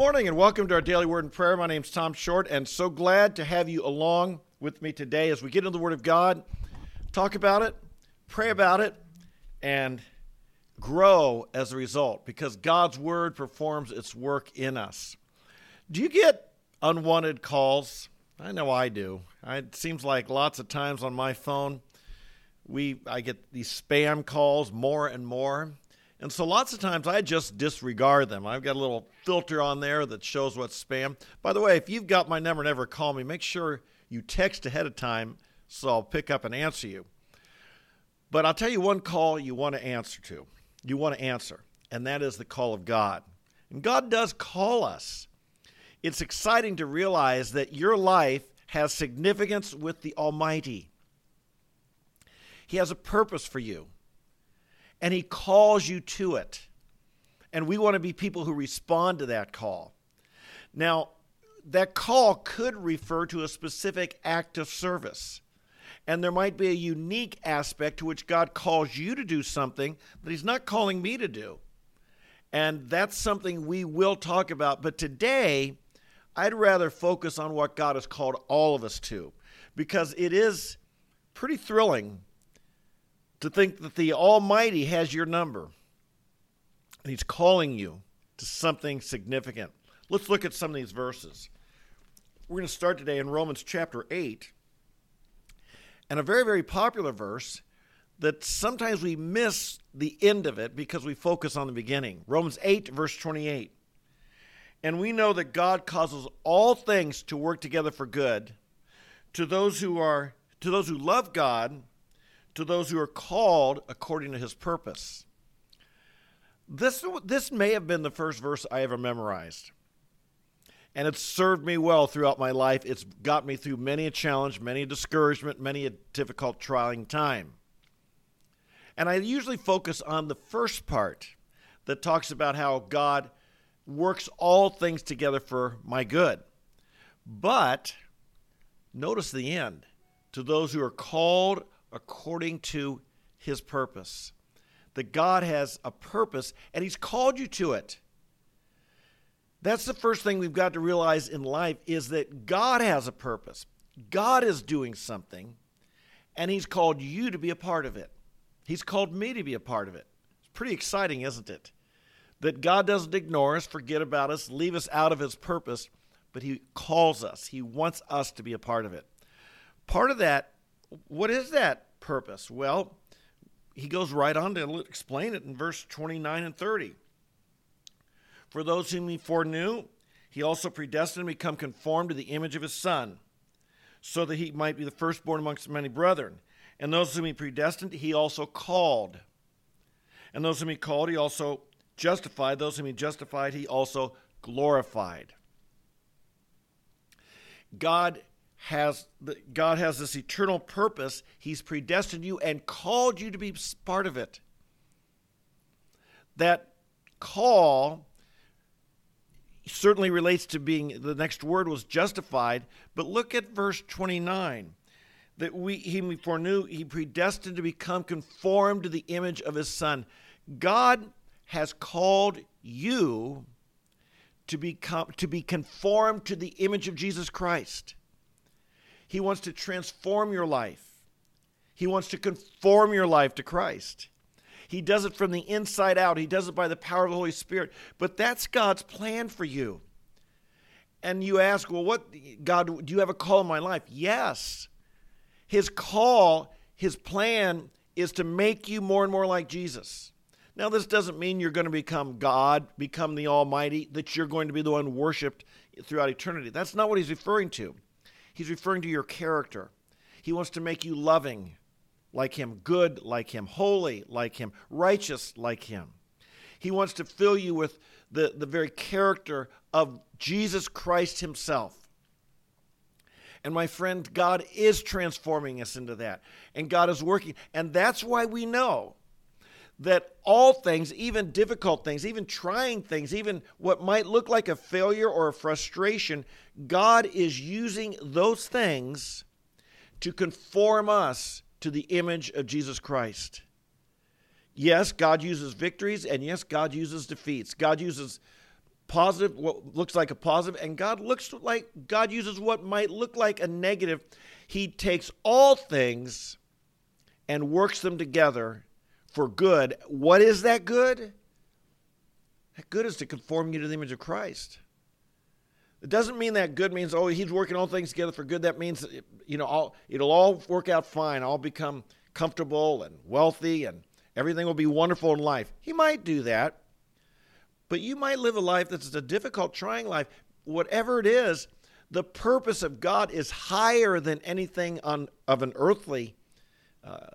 morning and welcome to our daily word and prayer. My name is Tom Short and so glad to have you along with me today as we get into the Word of God, talk about it, pray about it, and grow as a result because God's Word performs its work in us. Do you get unwanted calls? I know I do. It seems like lots of times on my phone, we I get these spam calls more and more. And so lots of times I just disregard them. I've got a little filter on there that shows what's spam. By the way, if you've got my number, never call me. Make sure you text ahead of time so I'll pick up and answer you. But I'll tell you one call you want to answer to. You want to answer, and that is the call of God. And God does call us. It's exciting to realize that your life has significance with the Almighty. He has a purpose for you and He calls you to it. And we want to be people who respond to that call. Now, that call could refer to a specific act of service. And there might be a unique aspect to which God calls you to do something that He's not calling me to do. And that's something we will talk about. But today, I'd rather focus on what God has called all of us to because it is pretty thrilling to think that the Almighty has your number and He's calling you to something significant. Let's look at some of these verses. We're going to start today in Romans chapter 8, and a very, very popular verse that sometimes we miss the end of it because we focus on the beginning. Romans 8, verse 28. And we know that God causes all things to work together for good to those who are to those who love God to those who are called according to his purpose. This, this may have been the first verse I ever memorized. And it's served me well throughout my life. It's got me through many a challenge, many a discouragement, many a difficult, trying time. And I usually focus on the first part that talks about how God works all things together for my good. But notice the end to those who are called according to his purpose. That God has a purpose and he's called you to it. That's the first thing we've got to realize in life is that God has a purpose. God is doing something and he's called you to be a part of it. He's called me to be a part of it. It's pretty exciting, isn't it? That God doesn't ignore us, forget about us, leave us out of his purpose, but he calls us. He wants us to be a part of it. Part of that what is that purpose? Well, he goes right on to explain it in verse 29 and 30. For those whom he foreknew, he also predestined to become conformed to the image of his Son, so that he might be the firstborn amongst many brethren. And those whom he predestined, he also called. And those whom he called, he also justified. Those whom he justified, he also glorified. God has God has this eternal purpose. He's predestined you and called you to be part of it. That call certainly relates to being the next word was justified, but look at verse 29 that we he foreknew he predestined to become conformed to the image of his son. God has called you to become to be conformed to the image of Jesus Christ. He wants to transform your life. He wants to conform your life to Christ. He does it from the inside out. He does it by the power of the Holy Spirit. But that's God's plan for you. And you ask, well, what, God, do you have a call in my life? Yes. His call, his plan is to make you more and more like Jesus. Now, this doesn't mean you're going to become God, become the Almighty, that you're going to be the one worshiped throughout eternity. That's not what he's referring to. He's referring to your character. He wants to make you loving like Him, good like Him, holy like Him, righteous like Him. He wants to fill you with the, the very character of Jesus Christ Himself. And my friend, God is transforming us into that. And God is working. And that's why we know that all things, even difficult things, even trying things, even what might look like a failure or a frustration, God is using those things to conform us to the image of Jesus Christ. Yes, God uses victories, and yes, God uses defeats. God uses positive, what looks like a positive, and God looks like God uses what might look like a negative. He takes all things and works them together for good. What is that good? That good is to conform you to the image of Christ. It doesn't mean that good means oh he's working all things together for good. That means you know all, it'll all work out fine. I'll become comfortable and wealthy and everything will be wonderful in life. He might do that. But you might live a life that's a difficult, trying life. Whatever it is, the purpose of God is higher than anything on, of an earthly uh,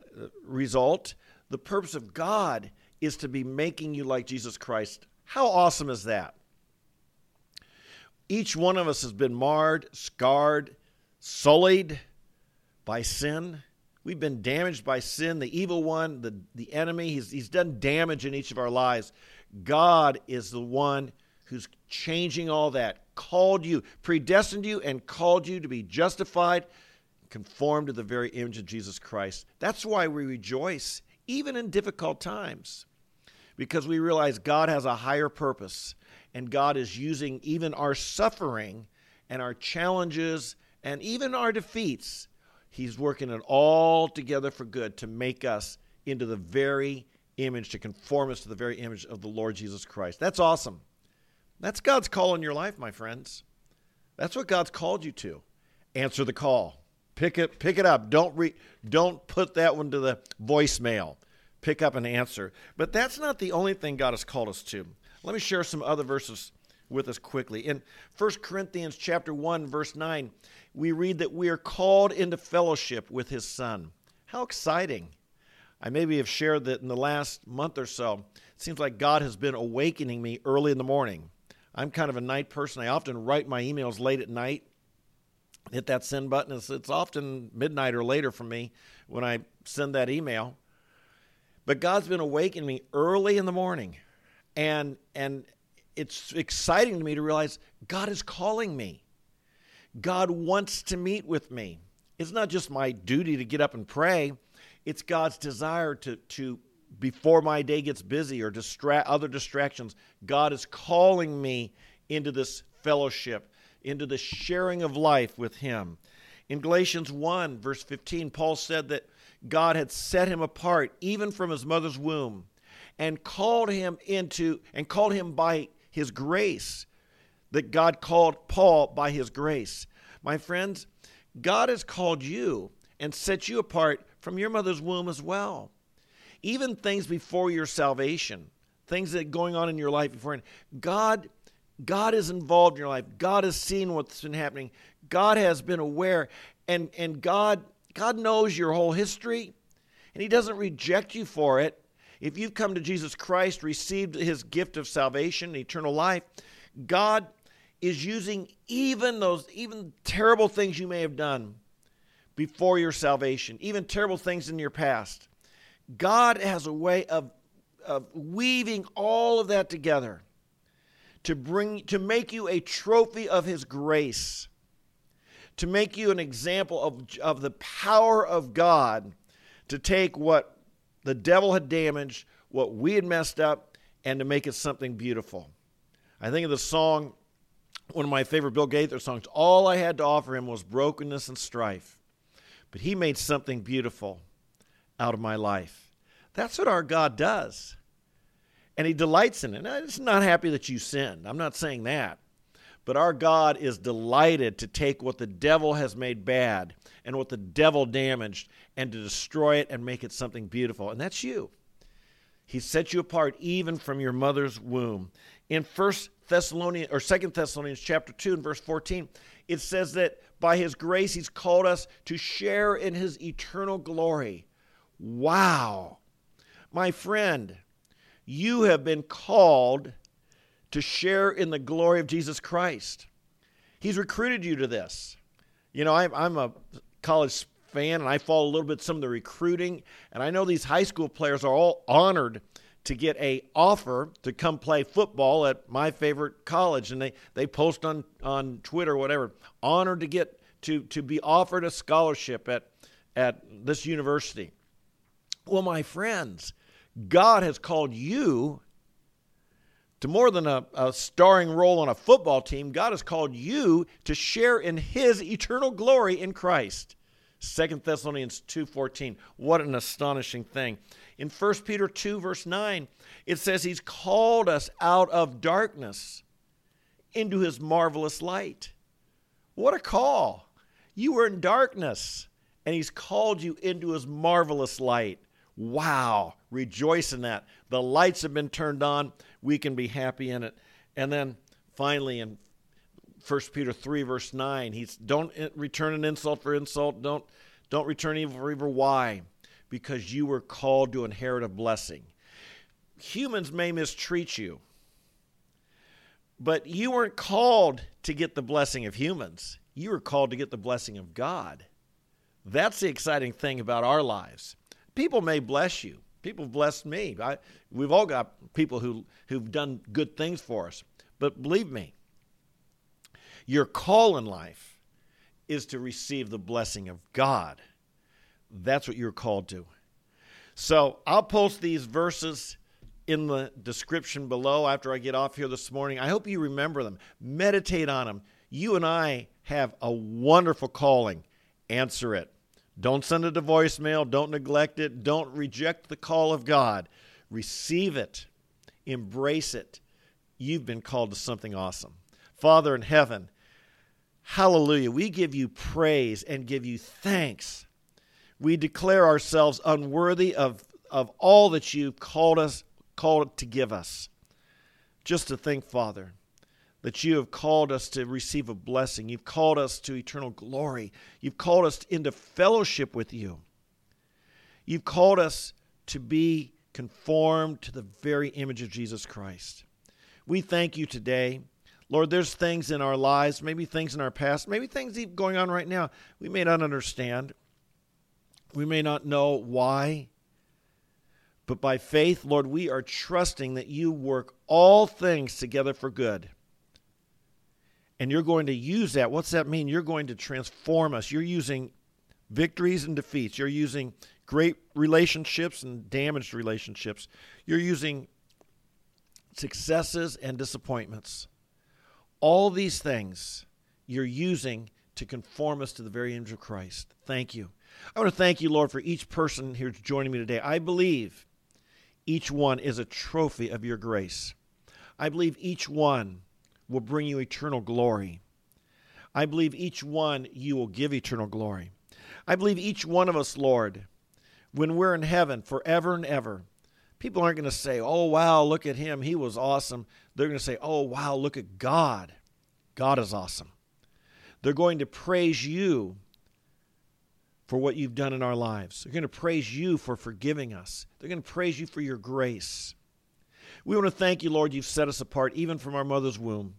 result. The purpose of God is to be making you like Jesus Christ. How awesome is that? Each one of us has been marred, scarred, sullied by sin. We've been damaged by sin, the evil one, the, the enemy. He's, he's done damage in each of our lives. God is the one who's changing all that, called you, predestined you, and called you to be justified, conformed to the very image of Jesus Christ. That's why we rejoice, even in difficult times, because we realize God has a higher purpose, and God is using even our suffering and our challenges and even our defeats. He's working it all together for good to make us into the very image, to conform us to the very image of the Lord Jesus Christ. That's awesome. That's God's call in your life, my friends. That's what God's called you to. Answer the call. Pick it, pick it up. Don't re, don't put that one to the voicemail. Pick up an answer. But that's not the only thing God has called us to. Let me share some other verses with us quickly. In 1 Corinthians chapter 1 verse 9, we read that we are called into fellowship with his son. How exciting. I maybe have shared that in the last month or so. It seems like God has been awakening me early in the morning. I'm kind of a night person. I often write my emails late at night. Hit that send button. It's, it's often midnight or later for me when I send that email. But God's been awakening me early in the morning. And and it's exciting to me to realize God is calling me. God wants to meet with me. It's not just my duty to get up and pray. It's God's desire to, to before my day gets busy or distract other distractions, God is calling me into this fellowship, into the sharing of life with Him. In Galatians 1, verse 15, Paul said that God had set him apart even from his mother's womb and called him into and called him by his grace that God called Paul by his grace. My friends, God has called you and set you apart from your mother's womb as well. Even things before your salvation, things that are going on in your life before God God is involved in your life. God has seen what's been happening. God has been aware and and God God knows your whole history and he doesn't reject you for it. If you've come to Jesus Christ, received his gift of salvation, eternal life, God is using even those even terrible things you may have done before your salvation, even terrible things in your past. God has a way of, of weaving all of that together to bring to make you a trophy of his grace to make you an example of, of the power of god to take what the devil had damaged what we had messed up and to make it something beautiful i think of the song one of my favorite bill gaither songs all i had to offer him was brokenness and strife but he made something beautiful out of my life. That's what our God does. And he delights in it. Now, he's not happy that you sinned. I'm not saying that. But our God is delighted to take what the devil has made bad and what the devil damaged and to destroy it and make it something beautiful. And that's you. He set you apart even from your mother's womb. In First Thessalonians or Second Thessalonians chapter 2 and verse 14, it says that by his grace he's called us to share in his eternal glory. Wow. My friend, you have been called to share in the glory of Jesus Christ. He's recruited you to this. You know, I'm, a college fan and I follow a little bit some of the recruiting, and I know these high school players are all honored to get a offer to come play football at my favorite college and they, they post on, on Twitter or whatever, honored to get to, to be offered a scholarship at, at this university. Well, my friends, God has called you to more than a, a, starring role on a football team, God has called you to share in his eternal glory in Christ. 2 Thessalonians 2:14. What an astonishing thing. In 1 Peter 2 verse 9, it says he's called us out of darkness into his marvelous light. What a call. You were in darkness and he's called you into his marvelous light. Wow, rejoice in that. The lights have been turned on. We can be happy in it. And then finally in 1 Peter 3 verse 9, he's don't return an insult for insult. Don't don't return evil for evil. Why? Because you were called to inherit a blessing. Humans may mistreat you, but you weren't called to get the blessing of humans. You were called to get the blessing of God. That's the exciting thing about our lives. People may bless you. People have blessed me. I, we've all got people who, who've done good things for us. But believe me, your call in life is to receive the blessing of God. That's what you're called to. So I'll post these verses in the description below after I get off here this morning. I hope you remember them, meditate on them. You and I have a wonderful calling. Answer it. Don't send it to voicemail. Don't neglect it. Don't reject the call of God. Receive it, embrace it. You've been called to something awesome. Father in heaven, hallelujah. We give you praise and give you thanks. We declare ourselves unworthy of, of all that you've called us, called to give us. Just to think, Father, that you have called us to receive a blessing. You've called us to eternal glory. You've called us into fellowship with you. You've called us to be conformed to the very image of Jesus Christ. We thank you today. Lord, there's things in our lives, maybe things in our past, maybe things even going on right now we may not understand. We may not know why. But by faith, Lord, we are trusting that you work all things together for good and you're going to use that. What's that mean? You're going to transform us. You're using victories and defeats. You're using great relationships and damaged relationships. You're using successes and disappointments. All these things you're using to conform us to the very image of Christ. Thank you. I want to thank you, Lord, for each person here joining me today. I believe each one is a trophy of your grace. I believe each one will bring you eternal glory. I believe each one you will give eternal glory. I believe each one of us, Lord, when we're in heaven forever and ever, people aren't going to say, oh, wow, look at him. He was awesome. They're going to say, oh, wow, look at God. God is awesome. They're going to praise you for what you've done in our lives. They're going to praise you for forgiving us. They're going to praise you for your grace. We want to thank you, Lord, you've set us apart even from our mother's womb.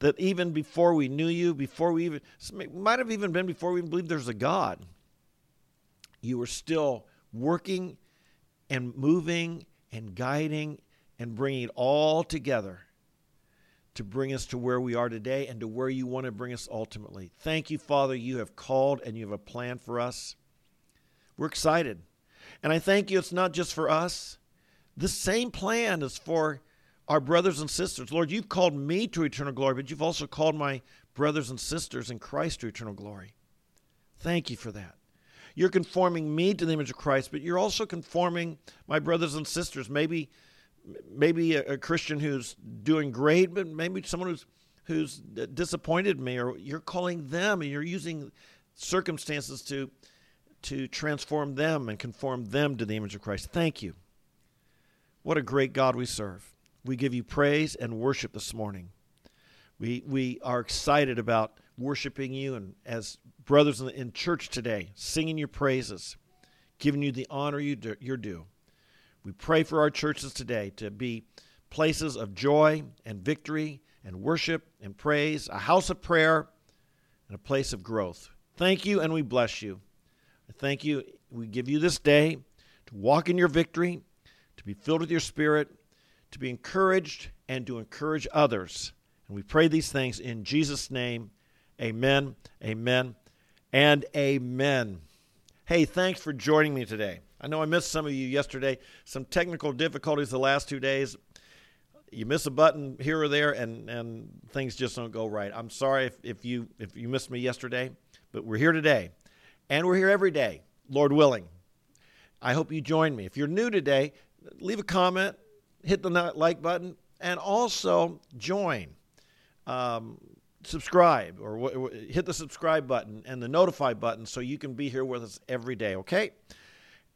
That even before we knew you, before we even, might have even been before we even believed there's a God, you were still working and moving and guiding and bringing it all together to bring us to where we are today and to where you want to bring us ultimately. Thank you, Father. You have called and you have a plan for us. We're excited. And I thank you, it's not just for us, the same plan is for our brothers and sisters. Lord, you've called me to eternal glory, but you've also called my brothers and sisters in Christ to eternal glory. Thank you for that. You're conforming me to the image of Christ, but you're also conforming my brothers and sisters. Maybe, maybe a, a Christian who's doing great, but maybe someone who's who's disappointed me, or you're calling them, and you're using circumstances to to transform them and conform them to the image of Christ. Thank you. What a great God we serve. We give you praise and worship this morning. We, we are excited about worshiping you and as brothers in, in church today, singing your praises, giving you the honor you do, you're due. We pray for our churches today to be places of joy and victory and worship and praise, a house of prayer and a place of growth. Thank you and we bless you. Thank you. We give you this day to walk in your victory to be filled with your Spirit, to be encouraged, and to encourage others. And we pray these things in Jesus' name. Amen, amen, and amen. Hey, thanks for joining me today. I know I missed some of you yesterday, some technical difficulties the last two days. you miss a button here or there, and, and things just don't go right. I'm sorry if, if you if you missed me yesterday, but we're here today, and we're here every day, Lord willing. I hope you join me. If you're new today, leave a comment, hit the like button, and also join. Um, subscribe or hit the subscribe button and the notify button so you can be here with us every day, okay?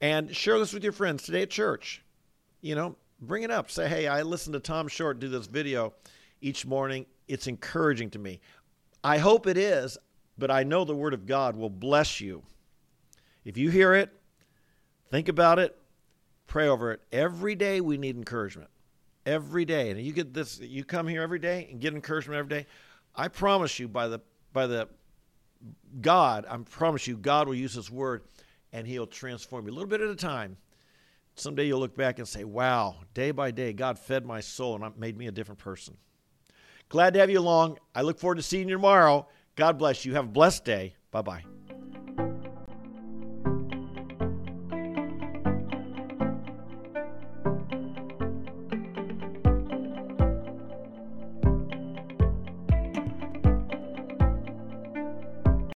And share this with your friends today at church. You know, bring it up. Say, hey, I listen to Tom Short do this video each morning. It's encouraging to me. I hope it is, but I know the Word of God will bless you. If you hear it, think about it, pray over it. Every day we need encouragement. Every day. And you get this, you come here every day and get encouragement every day. I promise you by the by the God, I promise you God will use his word and he'll transform you a little bit at a time. Someday you'll look back and say, "Wow, day by day God fed my soul and made me a different person." Glad to have you along. I look forward to seeing you tomorrow. God bless you. Have a blessed day. Bye-bye.